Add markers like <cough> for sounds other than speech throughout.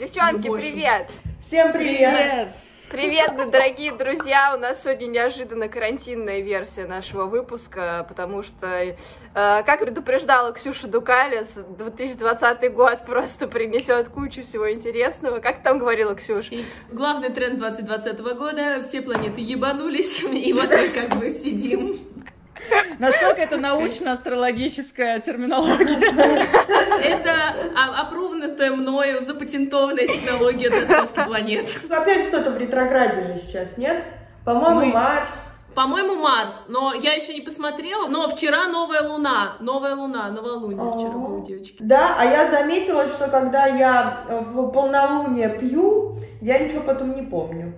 Девчонки, привет! Всем привет! Привет, дорогие друзья! У нас сегодня неожиданно карантинная версия нашего выпуска, потому что, э, как предупреждала Ксюша Дукалис, 2020 год просто принесет кучу всего интересного. Как там говорила, Ксюша? И главный тренд 2020 года, все планеты ебанулись, <laughs> и вот мы как бы сидим. Насколько это научно-астрологическая терминология? Это опровнутая мною запатентованная технология датировки планет. Опять кто-то в ретрограде же сейчас, нет? По-моему, Марс. По-моему, Марс, но я еще не посмотрела. Но вчера новая луна, новая луна, новолуние вчера Ага. было, девочки. Да, а я заметила, что когда я в полнолуние пью, я ничего потом не помню.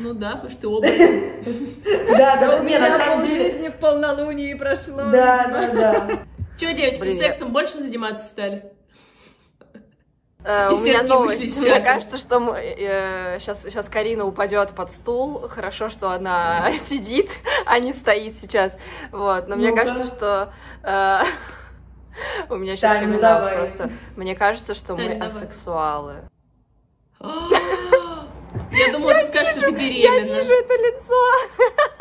Ну да, потому что ты <laughs> оборотень. Да, да, У не, на самом деле. полжизни в полнолунии прошло. Да, да, да. Че, девочки, сексом больше заниматься стали? Э, И у меня новость. Мне кажется, что сейчас, сейчас Карина упадет под стул. Хорошо, что она <laughs> сидит, а не стоит сейчас. Вот. Но мне кажется, что... э, <laughs> У меня сейчас Тань, ну просто. Мне кажется, что мы давай. асексуалы. <gasps> Я думала, ты скажешь, что ты беременна. это лицо. <laughs>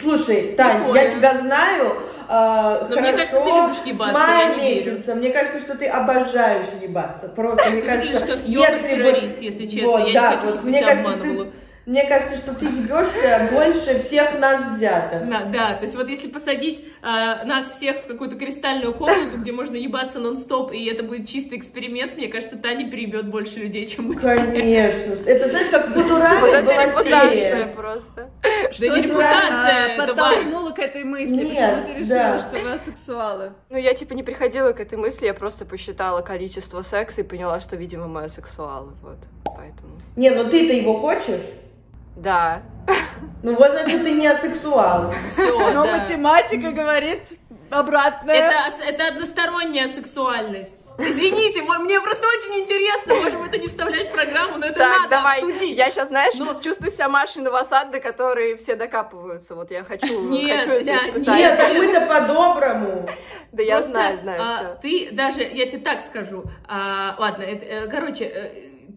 Слушай, Тань, Прикольно. я тебя знаю. а, Но мне хорошо, кажется, ты любишь ебаться, С мая я не верю. месяца. Мне кажется, что ты обожаешь ебаться. Просто, мне <laughs> Ты кажется, выглядишь как если бы- йога-террорист, если честно. Вот, Я не да, хочу, вот, чтобы ты мне себя кажется, ты- обманывала. Мне кажется, что ты ебешься больше всех нас взято. Да, да, то есть вот если посадить нас всех в какую-то кристальную комнату, где можно ебаться нон-стоп, и это будет чистый эксперимент, мне кажется, Таня перебьет больше людей, чем мы. Конечно. Это знаешь, как это была репутация серия. просто. Что Да репутация, а, это подтолкнуло к этой мысли? Нет, Почему ты решила, да. что вы асексуалы? Ну, я типа не приходила к этой мысли, я просто посчитала количество секса и поняла, что, видимо, мы асексуалы, вот, поэтому... Не, ну ты-то его хочешь? Да. Ну вот, значит, ты не асексуал. Все, Но да. математика говорит обратное. Это, это односторонняя сексуальность. Извините, мне просто очень интересно, можем это не вставлять в программу, но это Так, надо давай. обсудить. Я сейчас, знаешь, Ну- чувствую себя Машей Новосад, до которой все докапываются. Вот я хочу, Нет, хочу да. Нет, так мы-то по-доброму. Да я Просто, знаю, знаю а, всё. Ты даже, я тебе так скажу, а, ладно, это, э, короче,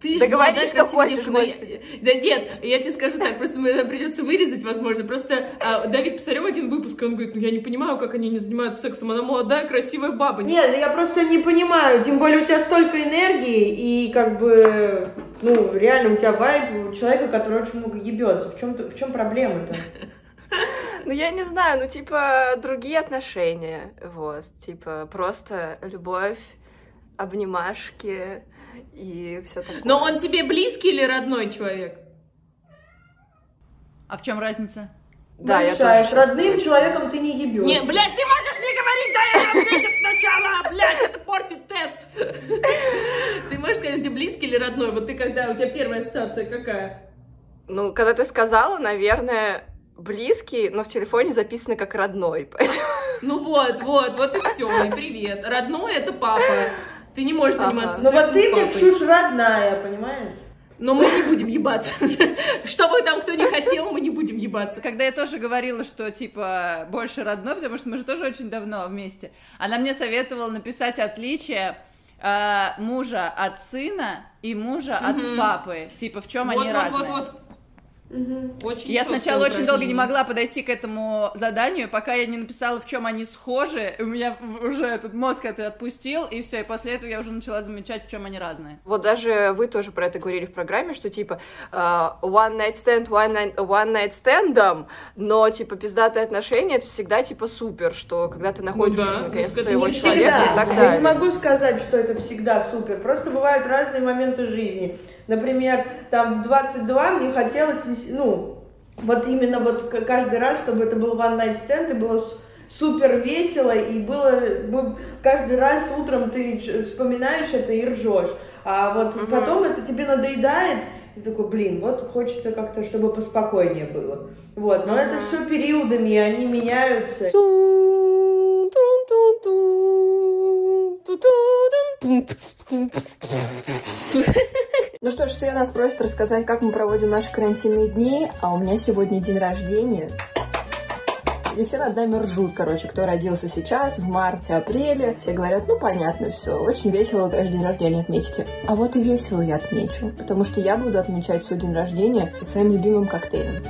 ты же Да говори, молодая, что красивая хочешь, господи. Да нет, я тебе скажу так, просто мне придется вырезать, возможно. Просто а, Давид посмотрел один выпуск, и он говорит, ну я не понимаю, как они не занимаются сексом, она молодая, красивая баба. Нет, я просто не понимаю, тем более у тебя столько энергии, и как бы, ну, реально у тебя вайб у человека, который очень много ебется. В чем, в чем проблема-то? <laughs> Ну, я не знаю, ну, типа, другие отношения, вот, типа, просто любовь, обнимашки и все такое. Но он тебе близкий или родной человек? А в чем разница? Да, я тоже родным человеком ты не ебешь. Не, блядь, ты можешь не говорить, дай я ответить сначала, блядь, это портит тест. Ты можешь сказать, он тебе близкий или родной? Вот ты когда, у тебя первая ассоциация какая? Ну, когда ты сказала, наверное, близкий, но в телефоне записано как родной, поэтому... Ну вот, вот, вот и все, и привет. Родной это папа. Ты не можешь Ага. заниматься Ну вот сексом ты мне. Ксюш, родная, понимаешь? Но мы не будем ебаться. <laughs> Что бы там кто не хотел, мы не будем ебаться. Когда я тоже говорила, что, типа, больше родной, потому что мы же тоже очень давно вместе, она мне советовала написать отличие э, мужа от сына и мужа от папы. Типа, в чем Вот, они вот, разные. вот, вот. Очень Я сначала очень долго не могла подойти к этому заданию, пока я не написала, в чем они схожи. У меня уже этот мозг это отпустил, и все. И после этого я уже начала замечать, в чем они разные. Вот даже вы тоже про это говорили в программе, что типа э, one night stand, one night, one night stand, но типа пиздатые отношения это всегда типа супер, что когда ты находишь Ну да, наконец это своего не человека всегда. и так Я далее. не могу сказать, что это всегда супер. Просто бывают разные моменты жизни. Например, там в 22 мне хотелось, ну, вот именно вот каждый раз, чтобы это был one night stand, и было супер весело, и было каждый раз утром ты вспоминаешь это и ржешь. А вот Мгм. потом это тебе надоедает, и такой, блин, вот хочется как-то, чтобы поспокойнее было. Вот, но это Мгм. все периодами, и они меняются. Ну что ж, все нас просят рассказать, как мы проводим наши карантинные дни, а у меня сегодня день рождения. И все над нами ржут, короче, кто родился сейчас, в марте, апреле. Все говорят, ну понятно, все, очень весело каждый день рождения отметите. А вот и весело я отмечу, потому что я буду отмечать свой день рождения со своим любимым коктейлем.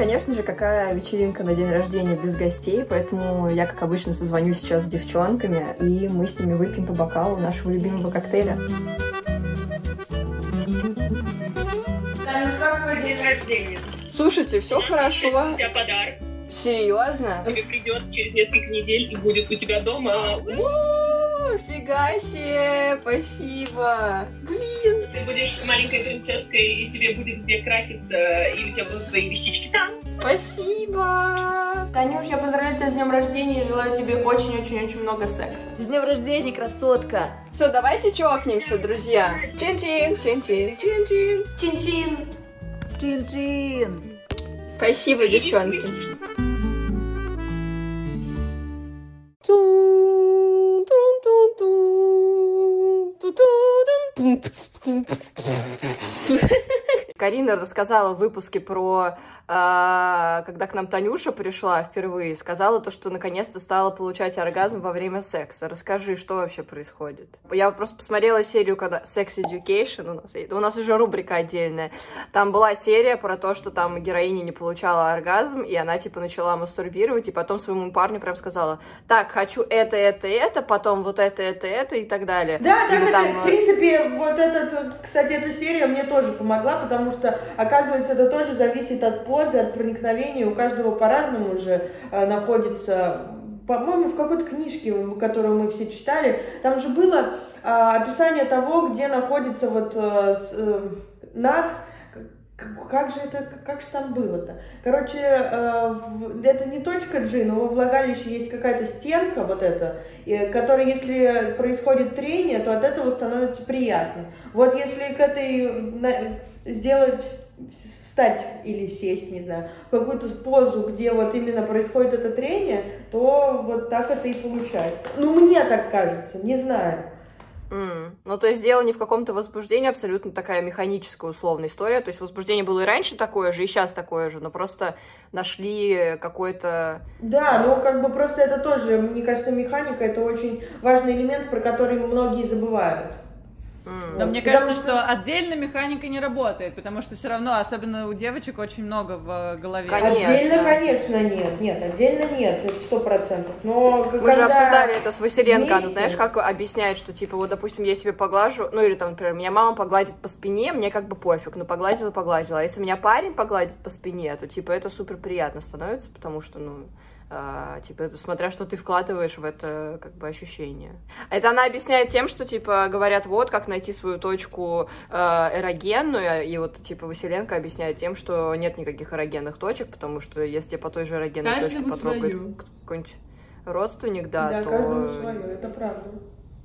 Конечно же, какая вечеринка на день рождения без гостей, поэтому я, как обычно, созвоню сейчас с девчонками, и мы с ними выпьем по бокалу нашего любимого коктейля. Слушайте, все хорошо. У тебя подарок. Серьезно? Тебе придет через несколько недель и будет у тебя дома. О, Фига себе, спасибо. Ты будешь маленькой принцесской, и тебе будет где краситься, и у тебя будут твои вещички там. Спасибо. Танюш, я поздравляю тебя с днем рождения и желаю тебе очень-очень-очень много секса. С днем рождения, красотка. Все, давайте чокнемся, друзья. Чин-чин, чин-чин, чин-чин. Чин-чин. Чин-чин. Спасибо, девчонки. プツプツプツプツプツ Карина рассказала в выпуске про, а, когда к нам Танюша пришла впервые, сказала то, что наконец-то стала получать оргазм во время секса. Расскажи, что вообще происходит? Я просто посмотрела серию, когда Sex Education у нас, у нас уже рубрика отдельная. Там была серия про то, что там героиня не получала оргазм, и она типа начала мастурбировать, и потом своему парню прям сказала, так, хочу это, это, это, потом вот это, это, это и так далее. Да, да, Или да, там, в э, принципе, вот этот, кстати, эта серия мне тоже помогла, потому что, оказывается, это тоже зависит от позы, от проникновения, у каждого по-разному уже э, находится, по-моему, в какой-то книжке, которую мы все читали, там же было а, описание того, где находится вот э, с- э, над, как- же это, как же там было-то? Короче, э, это не точка G, но во влагалище есть какая-то стенка вот эта, которая, если происходит трение, то от этого становится приятно. Вот если к этой сделать, встать или сесть, не знаю, в какую-то позу, где вот именно происходит это трение, то вот так это и получается. Ну, мне так кажется, не знаю. М, Ну, то есть дело не в каком-то возбуждении, абсолютно такая механическая условная история. То есть возбуждение было и раньше такое же, и сейчас такое же, но просто нашли какой-то... Да, ну как бы просто это тоже, мне кажется, механика это очень важный элемент, про который многие забывают. Но мне Потому кажется, что- что отдельно механика не работает, потому что все равно, особенно у девочек, очень много в голове. Конечно. Отдельно, конечно, нет, нет, отдельно нет, это сто процентов. Но Мы же обсуждали это с Василенко, она вместе- знаешь, как объясняет, что, типа, вот, допустим, я себе поглажу, ну, или там, например, меня мама погладит по спине, мне как бы пофиг, ну, погладила, погладила. А если меня парень погладит по спине, то, типа, это супер приятно становится, потому что, ну, а, типа, смотря что ты вкладываешь в это, как бы, ощущение. Это она объясняет тем, что, типа, говорят, вот, как найти свою точку э, эрогенную, и вот, типа, Василенко объясняет тем, что нет никаких эрогенных точек, потому что если по той же эрогенной точке Каждому потрогает свою. какой-нибудь родственник, да, Да, то каждому свое, это правда.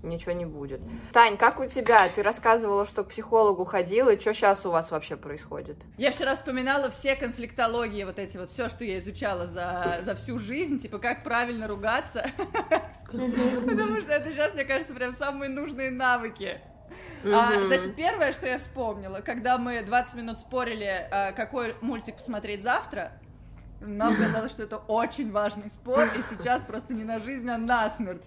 Ничего не будет. Тань, как у тебя? Ты рассказывала, что к психологу ходила, и что сейчас у вас вообще происходит? Я вчера вспоминала все конфликтологии, вот эти вот, все, что я изучала за, за всю жизнь, типа, как правильно ругаться, потому что это сейчас, мне кажется, прям самые нужные навыки. А, Мгм. значит, первое, что я вспомнила, когда мы 20 минут спорили, а, какой мультик посмотреть завтра, нам казалось, что это очень важный спор, и сейчас просто не на жизнь, а на смерть.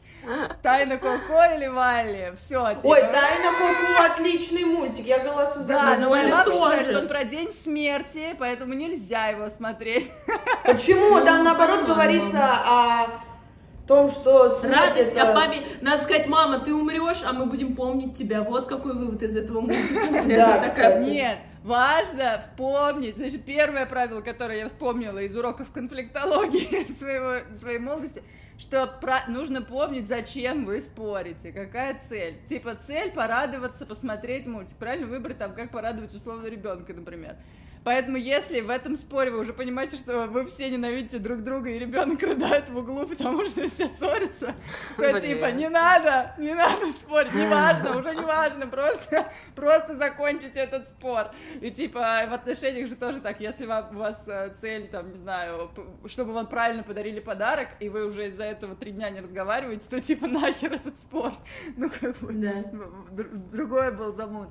Тайна Коко или Валли? Все, Ой, Тайна Коко отличный мультик, я голосую за Да, но моя мама тоже. считает, что он про день смерти, поэтому нельзя его смотреть. Почему? <laughs> Там наоборот говорится о том, что смерть Радость это- о памяти. Надо сказать, мама, ты умрешь, а мы будем помнить тебя. Вот какой вывод из этого мультика. Нет, важно вспомнить. Значит, первое правило, которое я вспомнила из уроков конфликтологии <laughs> своего, своей молодости, что про- нужно помнить, зачем вы спорите, какая цель. Типа цель порадоваться, посмотреть мультик, правильно выбрать там, как порадовать условно ребенка, например. Поэтому, если в этом споре вы уже понимаете, что вы все ненавидите друг друга, и ребенок рыдает в углу, потому что все ссорятся, то Блин. типа не надо, не надо спорить, не важно, уже не важно, просто, просто закончите этот спор. И типа в отношениях же тоже так, если вам, у вас э, цель, там, не знаю, чтобы вам правильно подарили подарок, и вы уже из-за этого три дня не разговариваете, то типа нахер этот спор. Ну, как бы, Да. Др- другое был замут.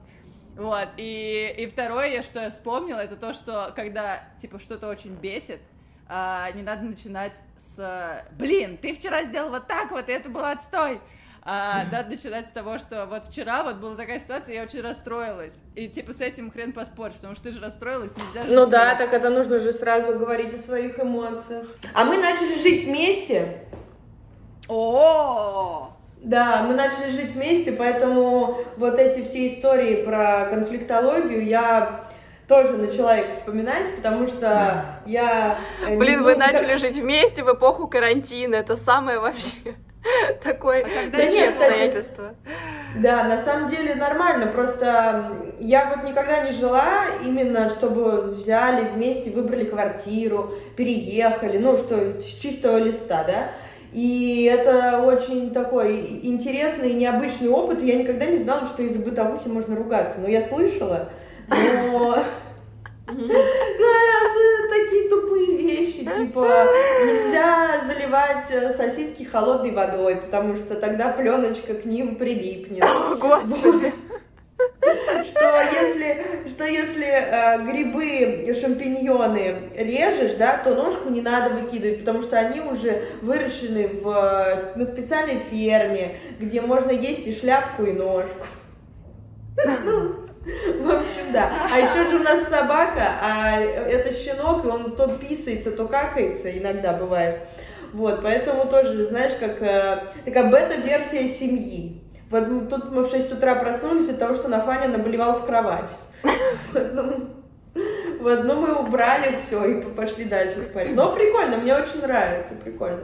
Вот, и, и второе, я- что я вспомнила, это то, что когда, типа, что-то очень бесит, а, не надо начинать с «Блин, ты вчера сделал вот так вот, и это был отстой!» А, <laughs> надо начинать с того, что вот вчера вот была такая ситуация, я очень расстроилась. И типа с этим хрен поспоришь, потому что ты же расстроилась, нельзя же... Ну да, так это нужно же сразу говорить о своих эмоциях. А мы начали жить вместе. О, Да, мы начали жить вместе, поэтому вот эти все истории про конфликтологию я тоже начала их вспоминать, потому что я... э, Блин, вы начали жить вместе в эпоху карантина. Это самое вообще <laughs> такое А Да нет, кстати, обстоятельство. Да, на самом деле нормально, просто я вот никогда не жила именно, чтобы взяли вместе, выбрали квартиру, переехали, ну что, с чистого листа, да, и это очень такой интересный и необычный опыт, я никогда не знала, что из-за бытовухи можно ругаться, но я слышала, но... Ну, особенно такие тупые вещи, типа нельзя заливать э, сосиски холодной водой, потому что тогда пленочка к ним прилипнет. О, Господи. Что если, что если э, грибы, шампиньоны режешь, да, то ножку не надо выкидывать, потому что они уже выращены в, э, на специальной ферме, где можно есть и шляпку, и ножку. Ну, в общем, да. А еще же у нас собака, а это щенок, и он то писается, то какается, иногда бывает. Вот, поэтому тоже, знаешь, как э, такая бета-версия семьи. Вот мы- тут мы в 6 утра проснулись от того, что Нафаня наболевал в кровать. В одну- В одну мы убрали все и пошли дальше спать. Но прикольно, мне очень нравится, прикольно.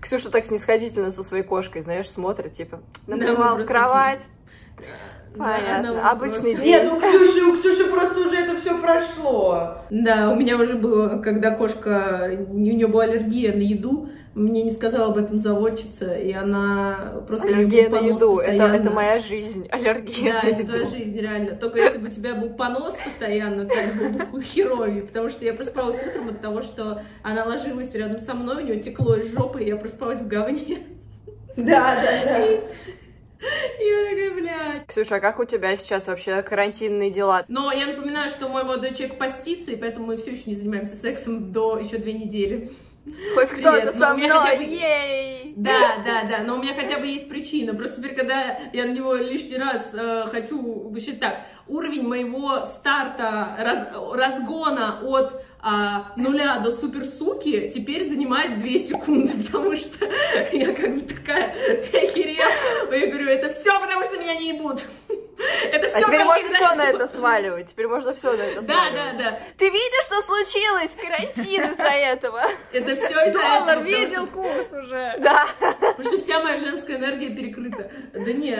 Ксюша так снисходительно со своей кошкой, знаешь, смотрит, типа, Да, набивал в кровать. Да, Понятно. уже Обычный просто- день. Нет, у Ксюши, у Ксюши просто уже это все прошло. Да, у меня уже было, когда кошка, у нее была аллергия на еду, мне не сказала об этом заводчица, и она просто... Аллергия на понос еду. Это, постоянно. это моя жизнь. Аллергия Да, на это твоя еду. жизнь, реально. Только если бы у тебя был понос постоянно, то это было бы херовее. Потому что я просыпалась утром от того, что она ложилась рядом со мной, у нее текло из жопы, и я просыпалась в говне. Да, да, да. И я такая, блядь. Ксюша, а как у тебя сейчас вообще карантинные дела? Но я напоминаю, что мой молодой человек постится, и поэтому мы все еще не занимаемся сексом до еще две недели. Хоть кто-то со мной, бы- ей! Да, да, да, но у меня хотя бы есть причина. Просто теперь, когда я на него лишний раз э, хочу, вообще так, уровень моего старта, раз- разгона от а, нуля до суперсуки теперь занимает 2 секунды, <laughs> потому что я как бы такая, ты охерел? Я говорю, это все потому что меня не ебут. Это все А теперь можно все на это сваливать. Теперь можно все на это Да, сваливать. да, да. Ты видишь, что случилось? Карантин из-за этого. Это все из-за Доллар видел курс уже. Да. Потому что вся моя женская энергия перекрыта. Да не,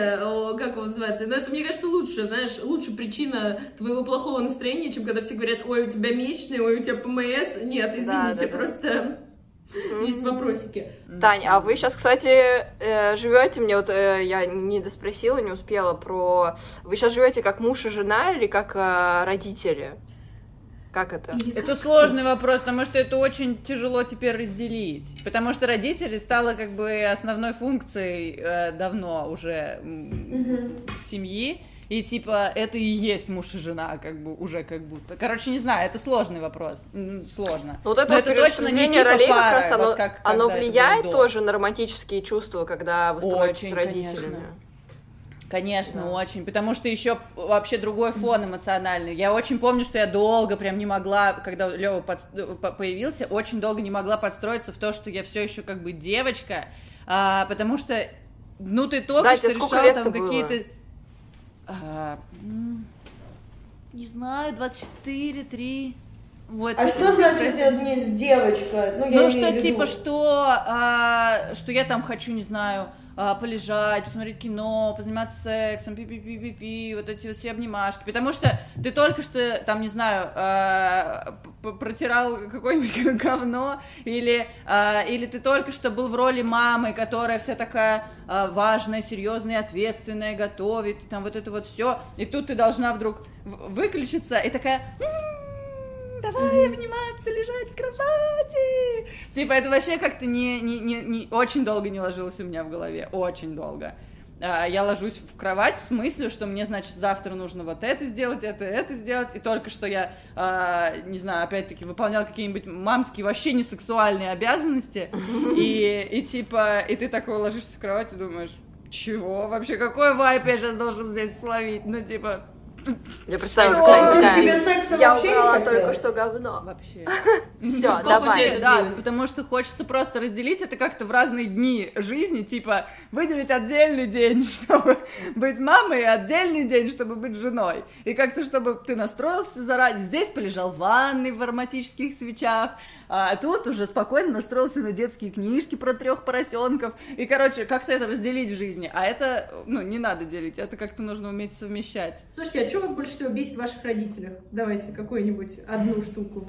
как его называется? Но это, мне кажется, лучше, знаешь, лучше причина твоего плохого настроения, чем когда все говорят, ой, у тебя месячные, ой, у тебя ПМС. Нет, извините, Да, да, да. просто есть вопросики. Тань, а вы сейчас, кстати, живете, мне вот э, я не доспросила, не успела про... Вы сейчас живете как муж и жена или как э, родители? Как это? Или Это сложный вопрос, потому что это очень тяжело теперь разделить. Потому что родители стало как бы основной функцией э, давно уже м, семьи. И типа это и есть муж и жена, как бы уже как будто. Короче, не знаю, это сложный вопрос. Сложно. Вот это, Но вот это точно не типа ролей как пара, раз, оно, вот как оно влияет тоже на романтические чувства, когда вы становитесь Очень, родителями. конечно. Конечно, Да. очень. Потому что еще вообще другой фон эмоциональный. Я очень помню, что я долго прям не могла, когда Лева появился, очень долго не могла подстроиться в то, что я все еще как бы девочка, а, потому что, ну, ты только Да, что решал там какие-то... а, м, не знаю, 24, 3... Вот А что значит э, не девочка? Ну, я Ну, что виду- типа, что, а, что я там хочу, не знаю, а, полежать, посмотреть кино, позаниматься сексом, пи-пи-пи-пи-пи, вот эти все обнимашки, потому что ты только что, там, не знаю, а, протирал какое-нибудь <laughs> говно, или, а, или ты только что был в роли мамы, которая вся такая важная, серьезная, ответственная, готовит, там вот это вот все, и тут ты должна вдруг выключиться и такая... «М, Давай обниматься, лежать в кровати. Типа, это вообще как-то не, не, не, не очень долго не ложилось у меня в голове. Очень долго. А, Я ложусь в кровать с мыслью, что мне, значит, завтра нужно вот это сделать, это, это сделать. И только что я, а, не знаю, опять-таки выполнял какие-нибудь мамские, вообще не сексуальные обязанности. И, и типа, и ты такой ложишься в кровать и думаешь, чего вообще, какой вайп я сейчас должен здесь словить? Ну, типа, Я представила, Что? Тебе я, секса я вообще не убрала хотелось? только что говно. вообще. <laughs> Все, давай. тебе Да, потому что хочется просто разделить это как-то в разные дни жизни, типа выделить отдельный день, <laughs> чтобы быть мамой, и отдельный день, чтобы быть женой. И как-то, чтобы ты настроился заранее. Здесь полежал в ванной в ароматических свечах, а тут уже спокойно настроился на детские книжки про трех поросенков. И, короче, как-то это разделить в жизни. А это, ну, не надо делить, это как-то нужно уметь совмещать. Слушайте, а что вас больше всего бесит в ваших родителях? Давайте какую-нибудь одну штуку.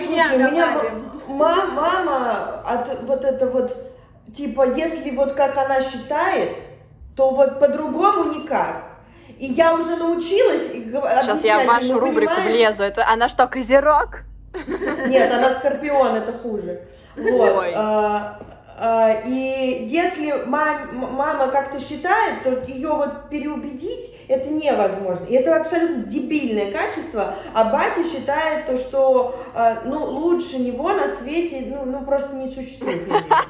Меня Слушай, меня добавим. м- ма- мама от вот это вот, типа, если вот как она считает, то вот по-другому никак. И я уже научилась и Сейчас я в объяснять, вашу ну, рубрику понимаешь? влезу. Это она что, козерог? Нет, она скорпион, это хуже. Вот. Ой. а, а, и если мам- мама как-то считает, то ее вот переубедить это невозможно. И это абсолютно дебильное качество. А батя считает то, что а, ну, лучше него на свете ну, ну, просто не существует.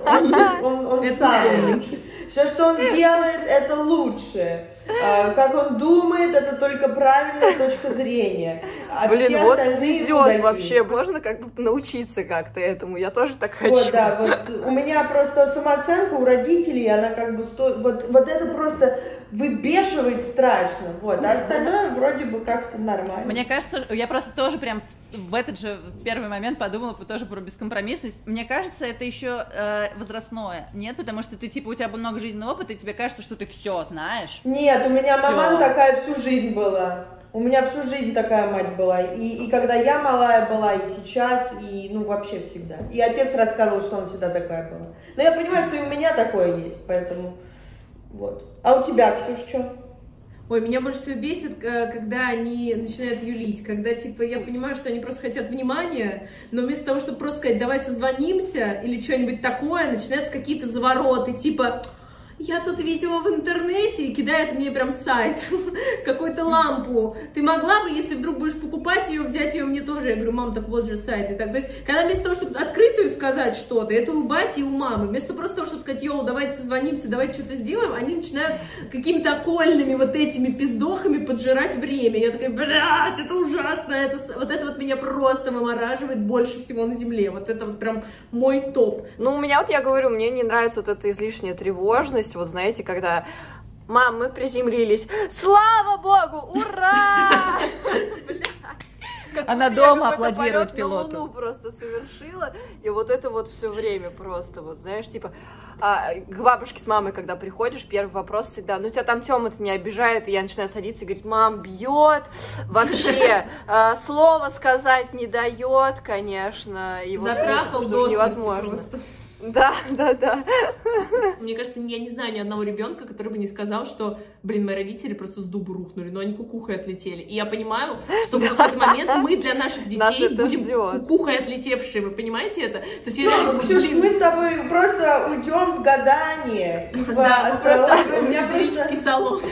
Он, он- он самый лучший. Все, что он делает, это лучше. А, как он думает, это только правильная точка зрения. А Блин, все вот везет вообще. Можно как бы научиться как-то этому. Я тоже так хочу. Вот, да, вот у меня просто самооценка у родителей, она как бы сто... вот, вот это просто выбешивает страшно, вот, а остальное вроде бы как-то нормально. Мне кажется, я просто тоже прям в этот же первый момент подумала тоже про бескомпромиссность. Мне кажется, это еще э, возрастное. Нет, потому что ты типа у тебя много жизненного опыта, и тебе кажется, что ты все знаешь. Нет, у меня Всё. мама такая всю жизнь была. У меня всю жизнь такая мать была. И, и когда я малая была, и сейчас, и ну вообще всегда. И отец рассказывал, что он всегда такая была. Но я понимаю, что и у меня такое есть, поэтому вот. А у тебя, Ксюш, что? Ой, меня больше всего бесит, э, когда они начинают юлить, когда, типа, я понимаю, что они просто хотят внимания, но вместо того, чтобы просто сказать, давай созвонимся, или что-нибудь такое, начинаются какие-то завороты, типа, я тут видела в интернете, и кидает мне прям сайт, <laughs> какую-то лампу. Ты могла бы, если вдруг будешь покупать ее, взять ее мне тоже? Я говорю, мам, так вот же сайт. И так, то есть, когда вместо того, чтобы открытую сказать что-то, это у бати и у мамы, вместо просто того, чтобы сказать, йоу, давайте созвонимся, давайте что-то сделаем, они начинают какими-то окольными вот этими пиздохами поджирать время. Я такая, блядь, это ужасно, это, вот это вот меня просто вымораживает больше всего на земле. Вот это вот прям мой топ. Ну, у меня вот, я говорю, мне не нравится вот эта излишняя тревожность, вот знаете, когда Мам, мы приземлились. Слава богу! Ура! <laughs> Как Она дома аплодирует пилоту. Луну просто совершила. И вот это вот все время просто, вот знаешь, типа, а, к бабушке с мамой, когда приходишь, первый вопрос всегда, ну тебя там Тёма-то не обижает, и я начинаю садиться и говорить, мам, бьет, вообще, <laughs> а, слова сказать не дает, конечно, и вот это Затрахал смерти невозможно. просто. Да, да, да. Мне кажется, я не знаю ни одного ребенка, который бы не сказал, что, блин, мои родители просто с дубу рухнули, но они кукухой отлетели. И я понимаю, что в какой-то момент мы для наших детей будем кукухой отлетевшие, вы понимаете это? То есть я Ксюш, блин, мы с тобой просто уйдем в гадание. и в да, просто просто- салон.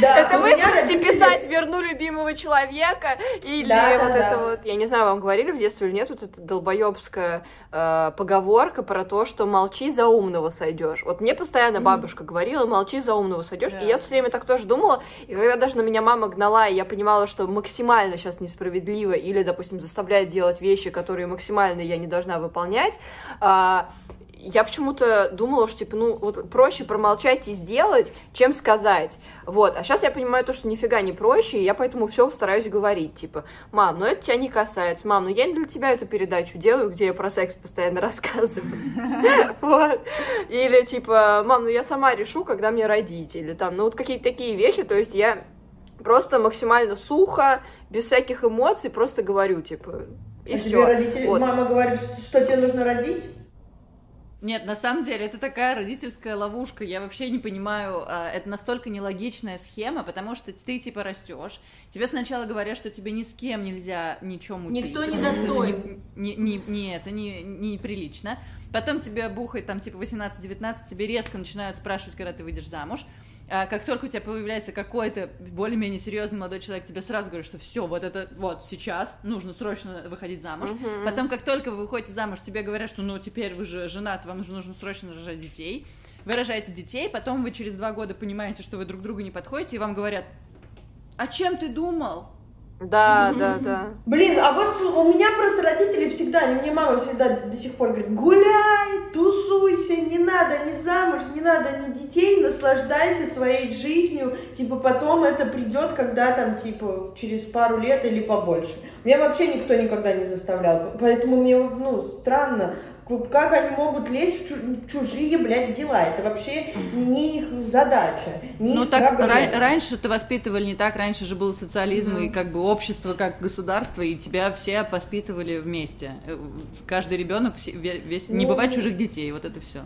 Да, <laughs> Это вы будете писать «Верну любимого человека» или Да, вот да. это вот, я не знаю, вам говорили в детстве или нет, вот эта долбоебская э, поговорка про то, что молчи, за умного сойдешь. Вот мне постоянно бабушка говорила, молчи, за умного сойдешь, Да. и я все время так тоже думала, и когда даже на меня мама гнала, и я понимала, что максимально сейчас несправедливо, или, допустим, заставляет делать вещи, которые максимально я не должна выполнять, а, я почему-то думала, что, типа, ну, вот проще промолчать и сделать, чем сказать. Вот. А сейчас я понимаю то, что нифига не проще, и я поэтому все стараюсь говорить. Типа, мам, ну это тебя не касается. Мам, ну я не для тебя эту передачу делаю, где я про секс постоянно <laughs> рассказываю. <laughs> Вот. Или, типа, мам, ну я сама решу, когда мне родить. Или там, ну вот какие-то такие вещи. То есть я просто максимально сухо, без всяких эмоций, просто говорю, типа, и А все. тебе родители, мама говорит, что тебе нужно родить? Нет, на самом деле это такая родительская ловушка. Я вообще не понимаю, а, это настолько нелогичная схема, потому что ты типа растешь, тебе сначала говорят, что тебе ни с кем нельзя ничего мутить. Никто не достоин. Не, не, не это не, неприлично. Потом тебе бухает там типа 18-19, тебе резко начинают спрашивать, когда ты выйдешь замуж. А как только у тебя появляется какой-то более-менее серьезный молодой человек, тебе сразу говорят, что все, вот это вот сейчас нужно срочно выходить замуж. Мгм. Потом, как только вы выходите замуж, тебе говорят, что ну теперь вы же женат, вам же нужно срочно рожать детей. Вы рожаете детей, потом вы через два года понимаете, что вы друг другу не подходите, и вам говорят, а чем ты думал? Да, да, да. Блин, а вот у меня просто родители всегда, они мне мама всегда до сих пор говорит, гуляй, тусуйся, не надо ни замуж, не надо ни детей, наслаждайся своей жизнью, типа потом это придет, когда там, типа, через пару лет или побольше. Меня вообще никто никогда не заставлял, поэтому мне, ну, странно, как они могут лезть в чу- в чужие, блядь, дела? Это вообще не их задача, не Ну так ра- раньше-то воспитывали не так, раньше же был социализм и как бы общество как государство, и тебя все воспитывали вместе. Э, Каждый ребенок, все- ве- весь, не Ну. бывает чужих детей, вот это все.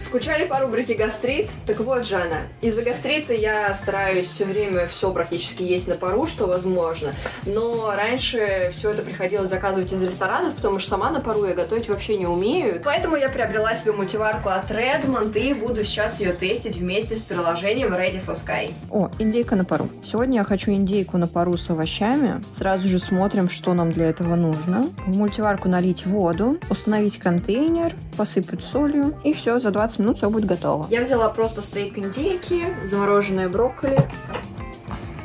Скучали по рубрике «Гастрит»? Так вот, Жанна, из-за гастрита я стараюсь все время все практически есть на пару, что возможно. Но раньше все это приходилось заказывать из ресторанов, потому что сама на пару я готовить вообще не умею. Поэтому я приобрела себе мультиварку от Redmond и буду сейчас ее тестить вместе с приложением Ready for Sky. О, индейка на пару. Сегодня я хочу индейку на пару с овощами. Сразу же смотрим, что нам для этого нужно. В мультиварку налить воду, установить контейнер, посыпать солью, и все, за 20 минут все будет готово. Я взяла просто стейк индейки, замороженное брокколи,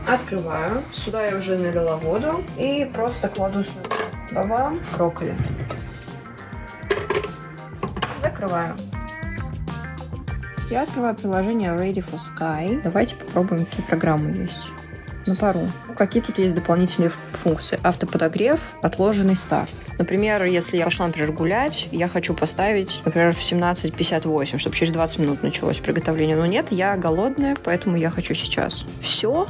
Открываю. Сюда я уже налила воду. И просто кладу сюда баба, брокколи. Закрываю. Я открываю приложение Ready for Sky. Давайте попробуем, какие программы есть. На пару. Какие тут есть дополнительные функции? Автоподогрев, отложенный старт. Например, если я пошла, например, гулять, я хочу поставить, например, в 17.58, чтобы через 20 минут началось приготовление. Но нет, я голодная, поэтому я хочу сейчас. Все?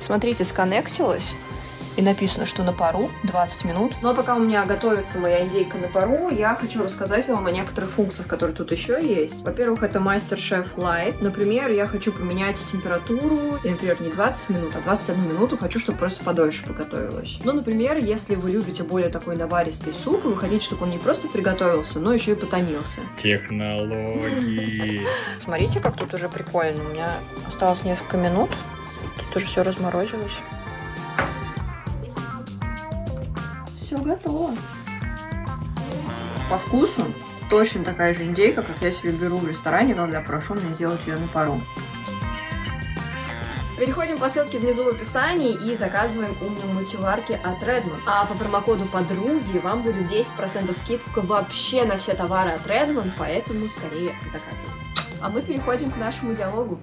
Смотрите, сконнектилась. И написано, что на пару 20 минут. Но пока у меня готовится моя индейка на пару, я хочу рассказать вам о некоторых функциях, которые тут еще есть. Во-первых, это Master Chef Light. Например, я хочу поменять температуру, и, например, не 20 минут, а 21 минуту. Хочу, чтобы просто подольше приготовилось. Ну, например, если вы любите более такой наваристый суп, и вы хотите, чтобы он не просто приготовился, но еще и потомился. Технологии. <laughs> Смотрите, как тут уже прикольно. У меня осталось несколько минут. Тут уже все разморозилось. Все готово. По вкусу точно такая же индейка, как я себе беру в ресторане, когда прошу меня сделать ее на пару. Переходим по ссылке внизу в описании и заказываем умные мультиварки от Redmond. А по промокоду подруги вам будет 10% скидка вообще на все товары от Redmond, поэтому скорее заказывайте. А мы переходим к нашему диалогу.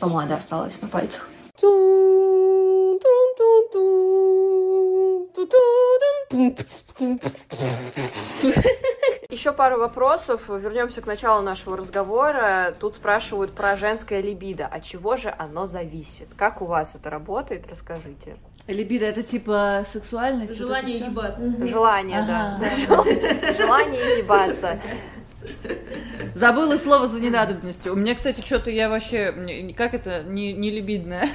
Помада осталась на пальцах. Еще пару вопросов. Вернемся к началу нашего разговора. Тут спрашивают про женское либидо. От чего же оно зависит? Как у вас это работает? Расскажите. Либидо это типа сексуальность? вот Желание всё? ебаться. Желание, да. Ага. Да. Желание ебаться. Забыла слово за ненадобностью. У меня, кстати, что-то я вообще... Как это? Не, не либидная.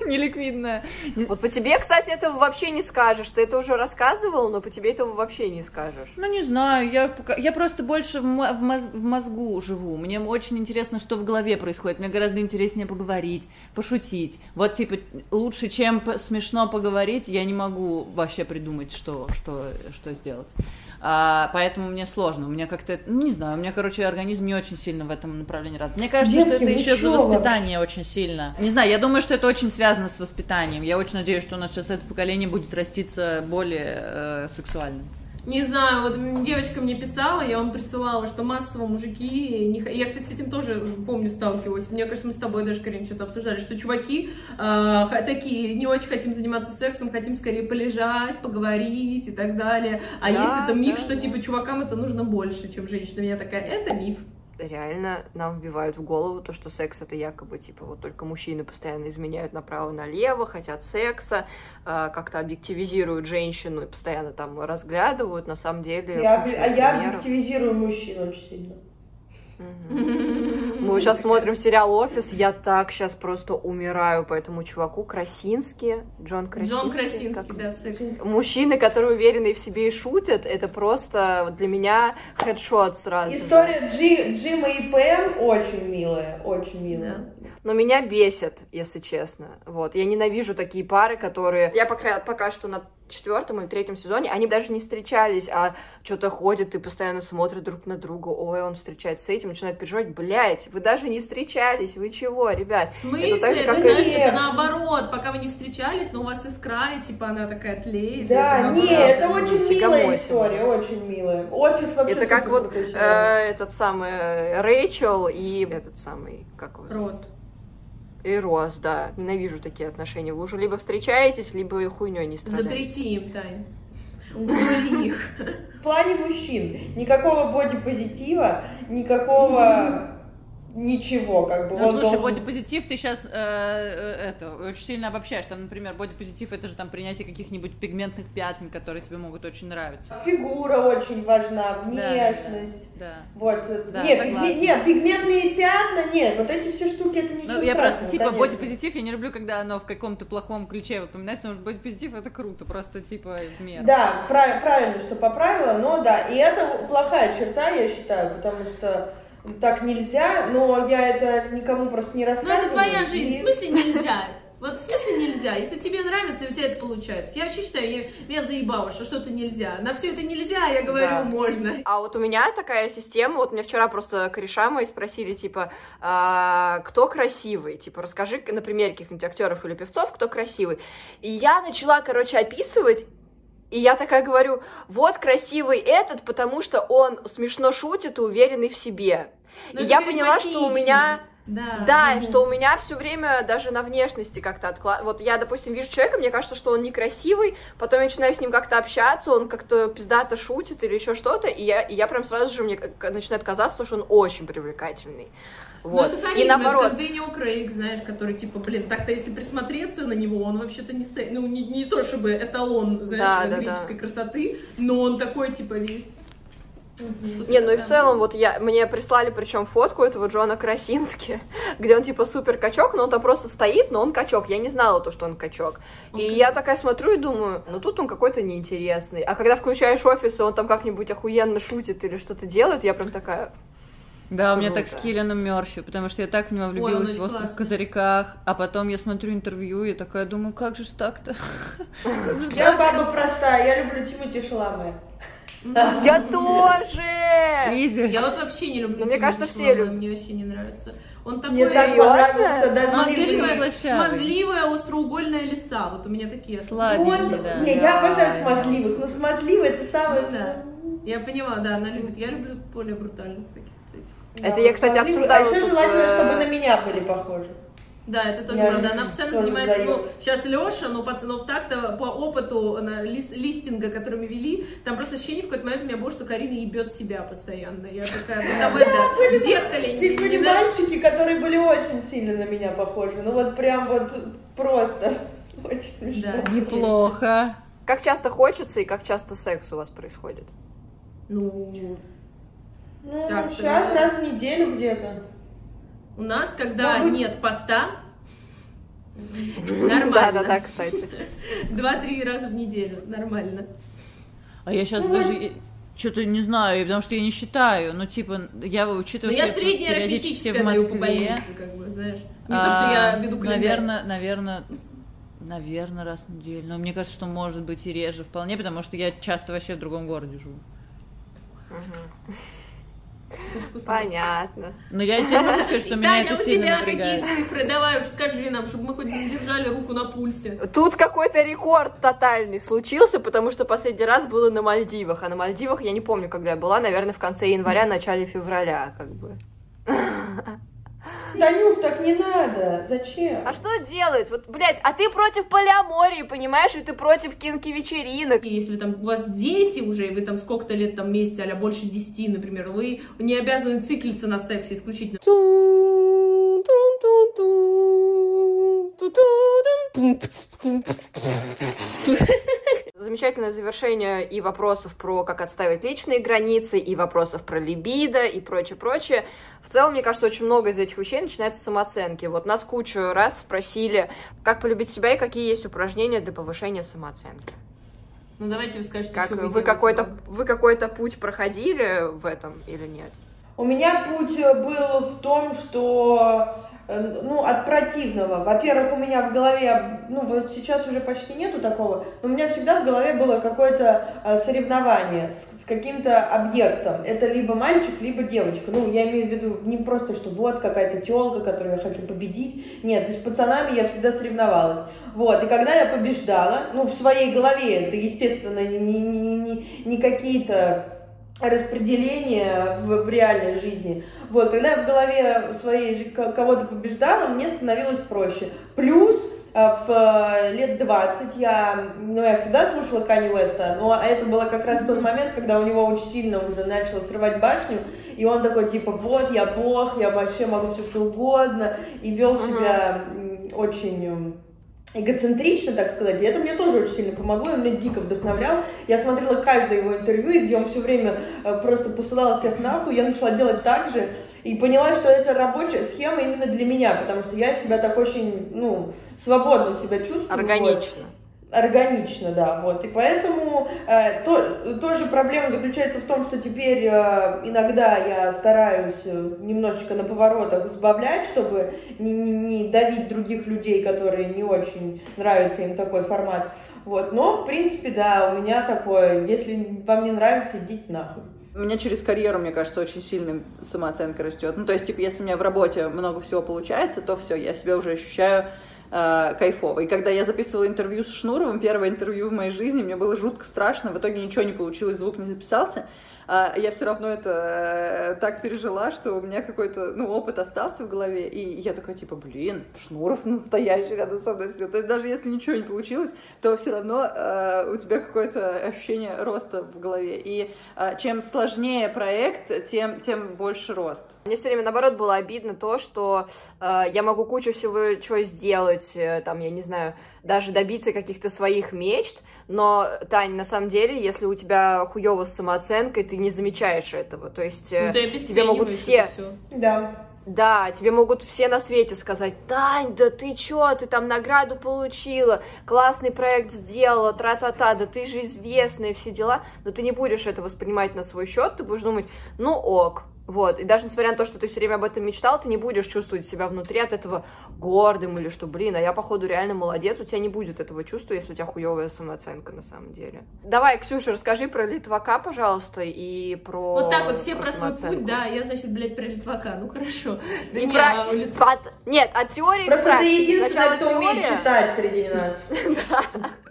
<laughs> не ликвидная. Не- Вот по тебе, кстати, этого вообще не скажешь. Ты это уже рассказывал, но по тебе этого вообще не скажешь. Ну, не знаю, я, я просто больше в, мо- в моз- в мозгу живу. Мне очень интересно, что в голове происходит. Мне гораздо интереснее поговорить, пошутить. Вот, типа, лучше, чем смешно поговорить, я не могу вообще придумать, что, что, что сделать. А, поэтому мне сложно. У меня как-то, ну, не знаю, у меня, короче, организм не очень сильно в этом направлении раз. Мне кажется, что Девки, это еще за воспитание очень сильно. Не знаю, я думаю, что это очень связано связано с воспитанием. Я очень надеюсь, что у нас сейчас это поколение будет раститься более э, сексуальным. Не знаю, вот девочка мне писала, я вам присылала, что массово мужики... Не... Я, кстати, с этим тоже, помню, сталкивалась. Мне кажется, мы с тобой даже, Карин, что-то обсуждали, что чуваки э, такие, не очень хотим заниматься сексом, хотим скорее полежать, поговорить и так далее. А Да, есть это миф, да, что, да. типа, чувакам это нужно больше, чем женщинам. Я такая, это миф. Реально нам вбивают в голову то, что секс это якобы типа вот только мужчины постоянно изменяют направо-налево, хотят секса, э, как-то объективизируют женщину и постоянно там разглядывают. На самом деле. Я, а я объективизирую мужчин очень сильно. Мгм. Мы сейчас смотрим сериал «Офис», я так сейчас просто умираю по этому чуваку. Красинский, Джон Красинский. Джон Красинский, как- да, секс. Мужчины, которые уверены в себе и шутят, это просто для меня хедшот сразу. История Джи, Джима и Пэм очень милая, очень милая. Но меня бесит, если честно. Вот. Я ненавижу такие пары, которые... Я пока, пока что на четвертом или третьем сезоне, они даже не встречались, а что-то ходят и постоянно смотрят друг на друга. Ой, он встречается с этим, начинает переживать. Блять, вы даже не встречались, вы чего, ребят? В смысле? Это так же, Это, как и- знаешь, Нет. это наоборот, пока вы не встречались, но у вас искра, и типа она такая тлеет. Да, это не, наоборот. это очень милая Тягомотина. история, очень милая. Офис вообще Это как вот э, этот самый э, Рэйчел и этот самый, как его? зовут? И Рос, да. Ненавижу такие отношения. Вы уже либо встречаетесь, либо хуйней не страдаете. Запрети им, Тань. Убери их. В плане мужчин никакого бодипозитива, никакого <laughs> ничего, как бы. Ну, он слушай, должен- бодипозитив ты сейчас это очень сильно обобщаешь. Там, например, бодипозитив это же там принятие каких-нибудь пигментных пятен, которые тебе могут очень нравиться. Фигура очень важна, Да, внешность. Да. Вот. Да, нет, пигме- нет, пигментные пятна, нет, вот эти все штуки, это ничего Ну, я просто, типа, конечно. бодипозитив, я не люблю, когда оно в каком-то плохом ключе упоминается, потому что бодипозитив это круто, просто, типа, в меру. Да, прав- правильно, что поправила, но да, и это плохая черта, я считаю, потому что так нельзя, но я это никому просто не Ну рассказываю. это твоя жизнь, и- в смысле нельзя? Вот в смысле нельзя? Если тебе нравится, и у тебя это получается. Я вообще считаю, я, меня заебало, что что-то нельзя. На все это нельзя, я говорю, Да. можно. А вот у меня такая система, вот меня вчера просто кореша мои спросили, типа, а, кто красивый? Типа, расскажи на примере каких-нибудь актеров или певцов, кто красивый. И я начала, короче, описывать, и я такая говорю, вот красивый этот, потому что он смешно шутит и уверенный в себе. Но и это я поняла, что у меня... Да. Да, и что у меня все время даже на внешности как-то откладывается. Вот я, допустим, вижу человека, мне кажется, что он некрасивый, потом я начинаю с ним как-то общаться, он как-то пиздато шутит или еще что-то, и я, и я прям сразу же мне начинает казаться, что он очень привлекательный. Ну, Вот. это харизма, и наоборот, это как Дэниел Крейг, знаешь, который, типа, блин, так-то если присмотреться на него, он вообще-то не, ну, не, не то чтобы эталон, знаешь, Да, да, греческой красоты, но он такой, типа, весь... Не, ну и в целом, вот я, мне прислали причем фотку этого Джона Красински, <laughs> где он типа супер качок, но он там просто стоит, но он качок. Я не знала то, что он качок. И Окей. я такая смотрю и думаю, ну тут он какой-то неинтересный. А когда включаешь офис, и он там как-нибудь охуенно шутит или что-то делает, я прям такая, Да, у меня так Круто. с Киллианом Мерфи, потому что я так в него влюбилась он в «Остров классный. в козырьках», а потом я смотрю интервью, и такая думаю, как же ж так-то? Я баба простая, я люблю Тимати Шаламе. я тоже! Изи. Я вот вообще не люблю Ну, мне кажется, все любят. Мне вообще не нравится. Он такой... Мне так понравился, даже Он слишком Смазливая, остроугольная лиса. Вот у меня такие. Сладенький, Вот, да. не, я обожаю смазливых, но смазливый это самое... Да. Я поняла, да, она любит. Я люблю более брутальных Это я, кстати, обсуждала А еще желательно, э, чтобы на меня были похожи. Да, это тоже Я правда. Она постоянно занимается, за ну, сейчас Леша, но пацанов так-то по опыту на лис- листинга, который мы вели, там просто ощущение в какой-то момент у меня было, что Карина ебет себя постоянно. Я такая, ну там <laughs> это, в зеркале не- Типа не не на- мальчики, которые были очень сильно на меня похожи. Ну вот прям вот просто. <laughs> Очень смешно. Да. Неплохо. Как часто хочется и как часто секс у вас происходит? Ну, Ну, Так, сейчас ты- раз в неделю где-то. у нас, когда Мабуть. нет поста, Да, нормально. да, да, кстати. <laughs> Два-три раза в неделю, нормально. А я сейчас Ну, даже что-то не знаю, потому что я не считаю. Ну, типа, я Но учитывая, я что средняя периодически в Москве. больнице, как бы, знаешь. Не то, что я веду календарь. Наверное, наверное, наверное, раз в неделю. Но мне кажется, что может быть и реже вполне, потому что я часто вообще в другом городе живу. Снов. Понятно. Но я тебе могу сказать, что меня это сильно напрягает. какие цифры? Давай уж скажи нам, чтобы мы хоть задержали руку на пульсе. Тут какой-то рекорд тотальный случился, потому что последний раз было на Мальдивах. А на Мальдивах я не помню, когда я была, наверное, в конце января, начале февраля, как бы. Танюх, так не надо. Зачем? А что делать? Вот, блядь, а ты против полиамории, понимаешь, и ты против кинки-вечеринок. И если там у вас дети уже, и вы там сколько-то лет там вместе, а больше 10, например, вы не обязаны циклиться на сексе исключительно. Замечательное завершение и вопросов про как отставить личные границы, и вопросов про либидо, и прочее-прочее. В целом, мне кажется, очень много из этих вещей начинается с самооценки. Вот нас кучу раз спросили, как полюбить себя и какие есть упражнения для повышения самооценки. Ну давайте вы скажете, Как что вы какой-то вы какой-то путь проходили в этом или нет? У меня путь был в том, что ну, от противного. Во-первых, у меня в голове, ну, вот сейчас уже почти нету такого, но у меня всегда в голове было какое-то э, соревнование с, с каким-то объектом. Это либо мальчик, либо девочка. Ну, я имею в виду не просто, что вот какая-то телка, которую я хочу победить. Нет, и с пацанами я всегда соревновалась. Вот, и когда я побеждала, ну, в своей голове, это, естественно, не, не, не, не какие-то распределения в, в реальной жизни. Вот, когда я в голове своей кого-то побеждала, мне становилось проще. Плюс а, в э, лет 20 я, ну, я всегда слушала Кани Уэста, но это было как раз тот момент, когда у него очень сильно уже начало срывать башню, и он такой, типа, вот, я бог, я вообще могу все что угодно, и вел себя м, очень м, эгоцентрично, так сказать, и это мне тоже очень сильно помогло, и меня дико вдохновлял. Я смотрела каждое его интервью, и где он все время э, просто посылал всех нахуй, я начала делать так же, и поняла, что это рабочая схема именно для меня, потому что я себя так очень, ну, свободно себя чувствую. вот. Органично. Да, вот. И поэтому э, то, тоже проблема заключается в том, что теперь э, иногда я стараюсь э, немножечко на поворотах избавлять, чтобы не, не- не давить других людей, которые не очень нравится им такой формат. Вот. Но, в принципе, да, у меня такое, если вам не нравится, идите нахуй. У меня через карьеру, мне кажется, очень сильно самооценка растет. Ну, то есть, типа, если у меня в работе много всего получается, то все, я себя уже ощущаю э, кайфово. И когда я записывала интервью с Шнуровым, первое интервью в моей жизни, мне было жутко страшно, в итоге ничего не получилось, звук не записался. А я все равно это э, так пережила, что у меня какой-то, ну, опыт остался в голове, и я такая, типа, блин, Шнуров настоящий рядом со мной сидел. То есть даже если ничего не получилось, то все равно э, у тебя какое-то ощущение роста в голове. И э, чем сложнее проект, тем, тем больше рост. Мне все время, наоборот, было обидно то, что э, я могу кучу всего чего сделать, э, там, я не знаю, даже добиться каких-то своих мечт, но, Тань, на самом деле, если у тебя хуево с самооценкой, ты не замечаешь этого. То есть э, Ну, тебе могут все, всё. Да. да, тебе могут все на свете сказать, Тань, да ты чё, ты там награду получила, классный проект сделала, тра-та-та, да ты же известная, все дела, но ты не будешь это воспринимать на свой счет, ты будешь думать, ну ок, вот, и даже несмотря на то, что ты все время об этом мечтал, ты не будешь чувствовать себя внутри от этого гордым или что, блин, а я, походу, реально молодец, у тебя не будет этого чувства, если у тебя хуевая самооценка на самом деле. Давай, Ксюша, расскажи про Литвака, пожалуйста, и про Вот так вот все про свой самооценку. путь, да, я, значит, блядь, про Литвака, ну хорошо. Да Не не, про- а у Лит- От- Нет, от теории Просто ты Сначала кто умеет читать среди нас. <laughs>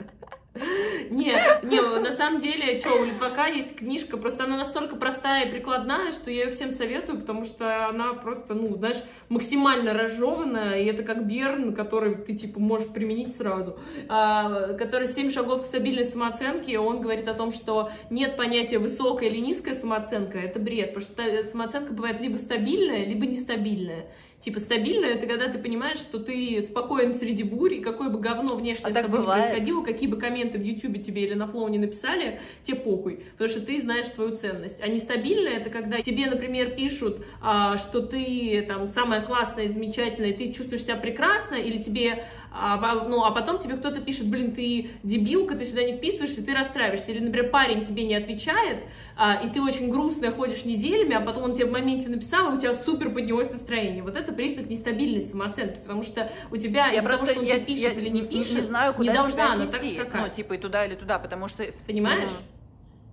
Нет, не, на самом деле, что, у Литвака есть книжка, просто она настолько простая и прикладная, что я ее всем советую, потому что она просто, ну, знаешь, максимально разжеванная, и это как Берн, который ты, типа, можешь применить сразу, а, который «Семь шагов к стабильной самооценке», он говорит о том, что нет понятия высокая или низкая самооценка, это бред, потому что самооценка бывает либо стабильная, либо нестабильная. Типа стабильная, это когда ты понимаешь, что ты спокоен среди бурь, и какое бы говно внешне А с тобой не бывает? происходило, какие бы комменты в Ютубе тебе или на Флоу не написали, тебе похуй, потому что ты знаешь свою ценность. А нестабильная это когда тебе, например, пишут, а, что ты там самая классная, замечательная, и ты чувствуешь себя прекрасно, или тебе, а, ну, а потом тебе кто-то пишет, блин, ты дебилка, ты сюда не вписываешься, ты расстраиваешься. Или, например, парень тебе не отвечает, а, и ты очень грустная ходишь неделями, а потом он тебе в моменте написал, и у тебя супер поднялось настроение. Вот это признак нестабильной самооценки, потому что у тебя Я из-за того, что он я, тебе пишет я или не пишет, не знаю, куда не должна она так вести. скакать. Ну, типа и туда или туда, потому что... Понимаешь?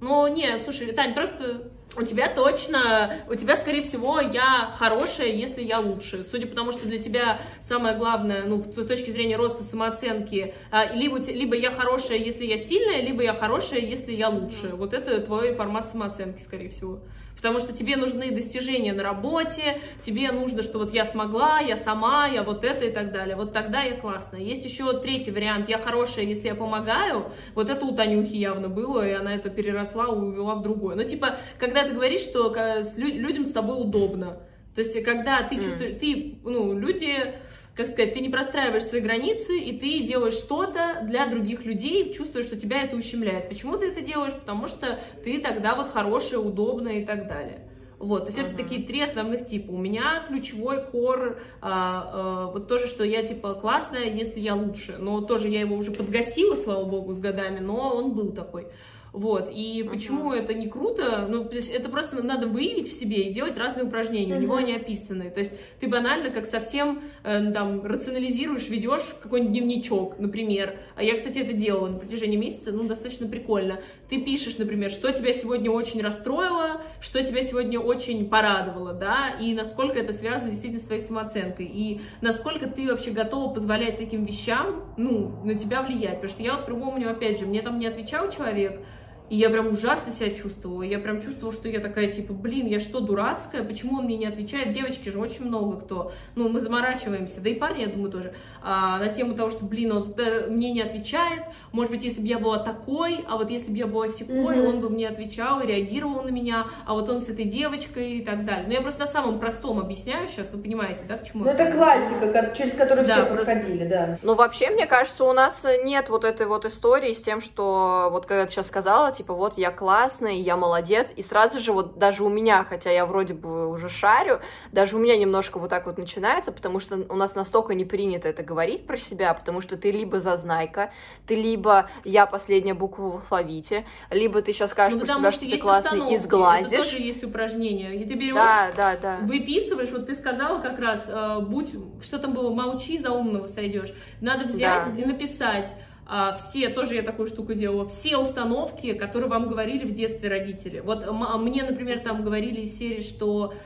Ну, не, слушай, Тань, просто у тебя точно, у тебя, скорее всего, я хорошая, если я лучше. Судя по тому, что для тебя самое главное, ну, с точки зрения роста самооценки, а, либо, либо я хорошая, если я сильная, либо я хорошая, если я лучше. Вот это твой формат самооценки, скорее всего. Потому что тебе нужны достижения на работе, тебе нужно, что вот я смогла, я сама, я вот это и так далее. Вот тогда я классная. Есть еще третий вариант, я хорошая, если я помогаю. Вот это у Танюхи явно было, и она это переросла, увела в другое. Но типа, когда ты говоришь, что людям с тобой удобно, то есть, когда ты чувствуешь, mm. ты, ну, люди как сказать, ты не простраиваешь свои границы, и ты делаешь что-то для других людей, чувствуешь, что тебя это ущемляет. Почему ты это делаешь? Потому что ты тогда вот хорошая, удобная и так далее. Вот, то есть uh-huh. это такие три основных типа. У меня ключевой кор, а, а, вот тоже, что я типа классная, если я лучше. Но тоже я его уже подгасила, слава богу, с годами, но он был такой. Вот, и uh-huh. почему это не круто? Ну, то есть это просто надо выявить в себе и делать разные упражнения, uh-huh. у него они описаны. То есть ты банально как совсем э, там рационализируешь, ведешь какой-нибудь дневничок, например. А я, кстати, это делала на протяжении месяца, ну, достаточно прикольно. Ты пишешь, например, что тебя сегодня очень расстроило, что тебя сегодня очень порадовало, да, и насколько это связано действительно с твоей самооценкой, и насколько ты вообще готова позволять таким вещам, ну, на тебя влиять. Потому что я вот припомню, опять же, мне там не отвечал человек, и я прям ужасно себя чувствовала. Я прям чувствовала, что я такая, типа, блин, я что, дурацкая? Почему он мне не отвечает? Девочки же очень много кто. Ну, мы заморачиваемся. Да и парни, я думаю, тоже. А, на тему того, что, блин, он мне не отвечает. Может быть, если бы я была такой, а вот если бы я была секой, mm-hmm. он бы мне отвечал и реагировал на меня. А вот он с этой девочкой и так далее. Но я просто на самом простом объясняю сейчас, вы понимаете, да, почему? Ну, это классика, через которую да, все просто... проходили, да. Ну, вообще, мне кажется, у нас нет вот этой вот истории с тем, что, вот когда ты сейчас сказала, типа, вот я классный, я молодец, и сразу же вот даже у меня, хотя я вроде бы уже шарю, даже у меня немножко вот так вот начинается, потому что у нас настолько не принято это говорить про себя, потому что ты либо зазнайка, ты либо я последняя буква в алфавите, либо ты сейчас скажешь ну, про себя, что, что ты классный и сглазишь. Это тоже есть упражнение, и ты берешь, да, да, да. выписываешь, вот ты сказала как раз, э, будь, что там было, молчи, за умного сойдешь. Надо взять да. и написать все, тоже я такую штуку делала, все установки, которые вам говорили в детстве родители. Вот мне, например, там говорили из серии, что а,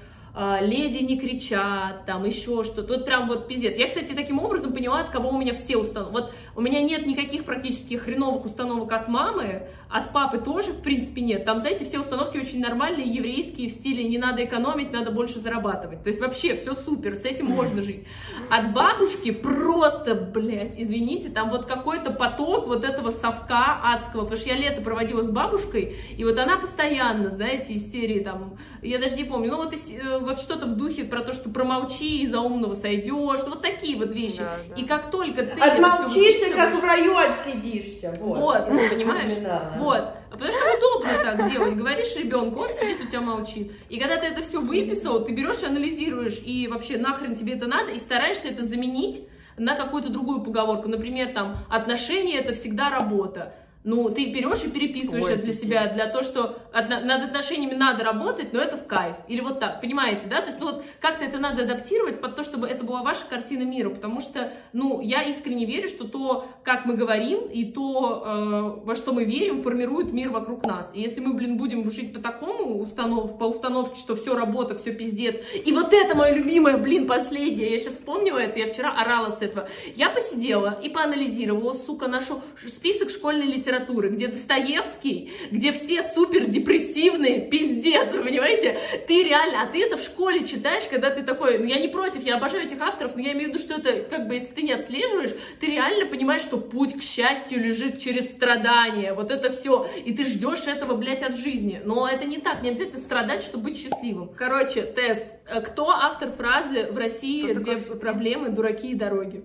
леди не кричат, там еще что-то. Вот прям вот пиздец. Я, кстати, таким образом поняла, от кого у меня все установки. Вот у меня нет никаких практически хреновых установок от мамы, от папы тоже, в принципе, нет. Там, знаете, все установки очень нормальные, еврейские, в стиле не надо экономить, надо больше зарабатывать. То есть вообще все супер, с этим можно жить. От бабушки просто, блядь, извините, там вот какой-то поток вот этого совка адского, потому что я лето проводила с бабушкой, и вот она постоянно, знаете, из серии там, я даже не помню, ну вот из, э, вот что-то в духе про то, что промолчи, из-за умного сойдешь, вот такие вот вещи. Да, да. И как только ты Отмолчишься, как в раю отсидишься. Вот, вот понимаешь? Вот. А потому что удобно так делать. Говоришь ребенку, он сидит, у тебя молчит. И когда ты это все выписал, ты берешь и анализируешь, и вообще нахрен тебе это надо, и стараешься это заменить на какую-то другую поговорку. Например, там, отношения это всегда работа. Ну, ты берешь и переписываешь Ой, это для себя, для того, что над отношениями надо работать, но это в кайф. Или вот так, понимаете, да? То есть, ну вот как-то это надо адаптировать под то, чтобы это была ваша картина мира, потому что, ну, я искренне верю, что то, как мы говорим, и то, э, во что мы верим, формирует мир вокруг нас. И если мы, блин, будем жить по такому установ, по установке, что все работа, все пиздец, и вот это мое любимое, блин, последнее, я сейчас вспомнила это, я вчера орала с этого. Я посидела и поанализировала, сука, нашу список школьной литературы, литературы, где Достоевский, где все супер депрессивные, пиздец, вы понимаете? Ты реально, а ты это в школе читаешь, когда ты такой, ну я не против, я обожаю этих авторов, но я имею в виду, что это, как бы, если ты не отслеживаешь, ты реально понимаешь, что путь к счастью лежит через страдания, вот это все, и ты ждешь этого, блядь, от жизни. Но это не так, не обязательно страдать, чтобы быть счастливым. Короче, тест. Кто автор фразы «В России две проблемы, дураки и дороги»?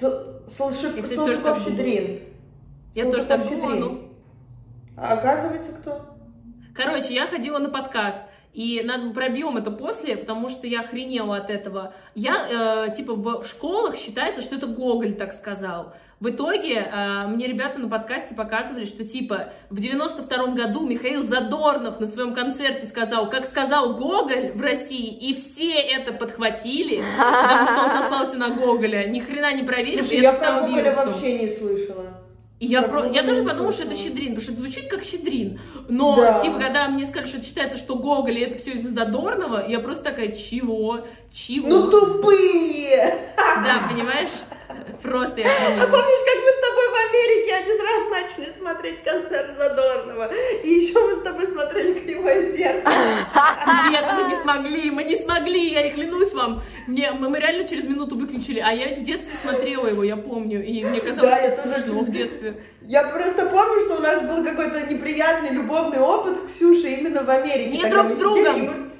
Салтыков-Щедрин. Я Сколько тоже так думала, ну... А оказывается, кто? Короче, я ходила на подкаст, и надо пробьем это после, потому что я охренела от этого. Я, э, типа, в, в школах считается, что это Гоголь так сказал. В итоге э, мне ребята на подкасте показывали, что, типа, в 92 году Михаил Задорнов на своем концерте сказал, как сказал Гоголь в России, и все это подхватили, потому что он сослался на Гоголя. Ни хрена не проверив, Слушай, я про Гоголя вообще не слышала. И я, про... я даже подумала, что это щедрин, потому что это звучит как щедрин. Но, Да. типа, когда мне сказали, что это считается, что Гоголь, это все из-за Задорнова, я просто такая, чего? Чего? Ну тупые! Да, понимаешь? Просто я А поняла. помнишь, как мы с тобой в Америке один раз начали смотреть концерт Задорнова? И еще мы с тобой смотрели «Кривое зеркало». Нет, мы не смогли, мы не смогли, я и клянусь вам. Мне, мы, мы реально через минуту выключили, а я ведь в детстве смотрела его, я помню, и мне казалось, Да, что это смешно в детстве. Я просто помню, что у нас был какой-то неприятный любовный опыт Ксюши именно в Америке. Не друг с другом. мы-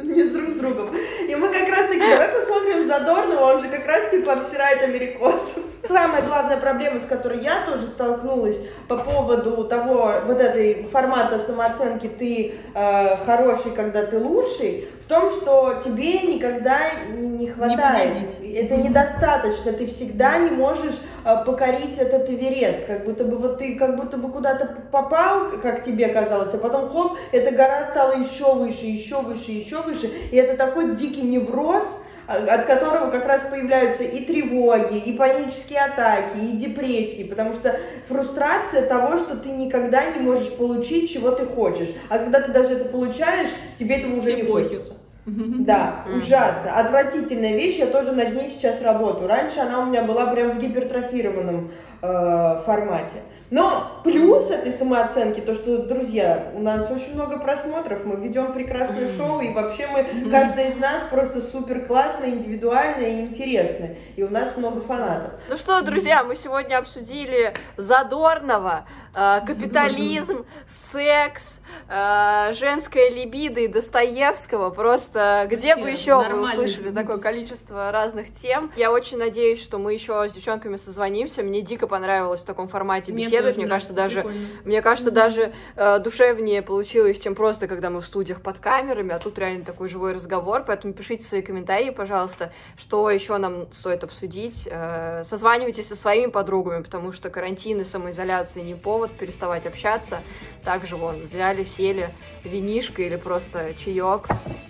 <laughs> Не с друг с другом. И мы как раз таки, давай посмотрим Задорнова, он же как раз типа обсирает америкосов. <laughs> Самая главная проблема, с которой я тоже столкнулась по поводу того, вот этой формата самооценки ты э, хороший, когда ты лучший, том, что тебе никогда не хватает. победить. Это недостаточно, ты всегда не можешь э, покорить этот Эверест, как будто бы вот ты как будто бы куда-то попал, как тебе казалось, а потом хоп, эта гора стала еще выше, еще выше, еще выше, и это такой дикий невроз, а, от которого как раз появляются и тревоги, и панические атаки, и депрессии, потому что фрустрация того, что ты никогда не можешь получить, чего ты хочешь, а когда ты даже это получаешь, тебе этого уже Тебе не хочется. Да, ужасно. Отвратительная вещь, я тоже над ней сейчас работаю. Раньше она у меня была прям в гипертрофированном э, формате. Но плюс этой самооценки, то, что, друзья, у нас очень много просмотров, мы ведем прекрасное шоу, и вообще мы, каждая из нас просто супер классная, индивидуальная и интересная. И у нас много фанатов. Ну что, друзья, мы сегодня обсудили Задорнова, капитализм, секс, э, женская либидо и Достоевского. Просто где бы еще вы услышали такое количество разных тем. Я очень надеюсь, что мы еще с девчонками созвонимся. Мне дико понравилось в таком формате Мне беседовать. Мне кажется, даже прикольно. мне кажется, даже э, душевнее получилось, чем просто, когда мы в студиях под камерами, а тут реально такой живой разговор, поэтому пишите свои комментарии, пожалуйста, что еще нам стоит обсудить. Э, созванивайтесь со своими подругами, потому что карантин и самоизоляция не повод переставать общаться. Также вон, взяли, сели, винишко или просто чаек.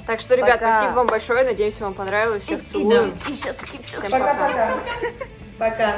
Так что, ребят, Пока. спасибо вам большое, надеемся, вам понравилось. Всех целую. Пока-пока. Пока.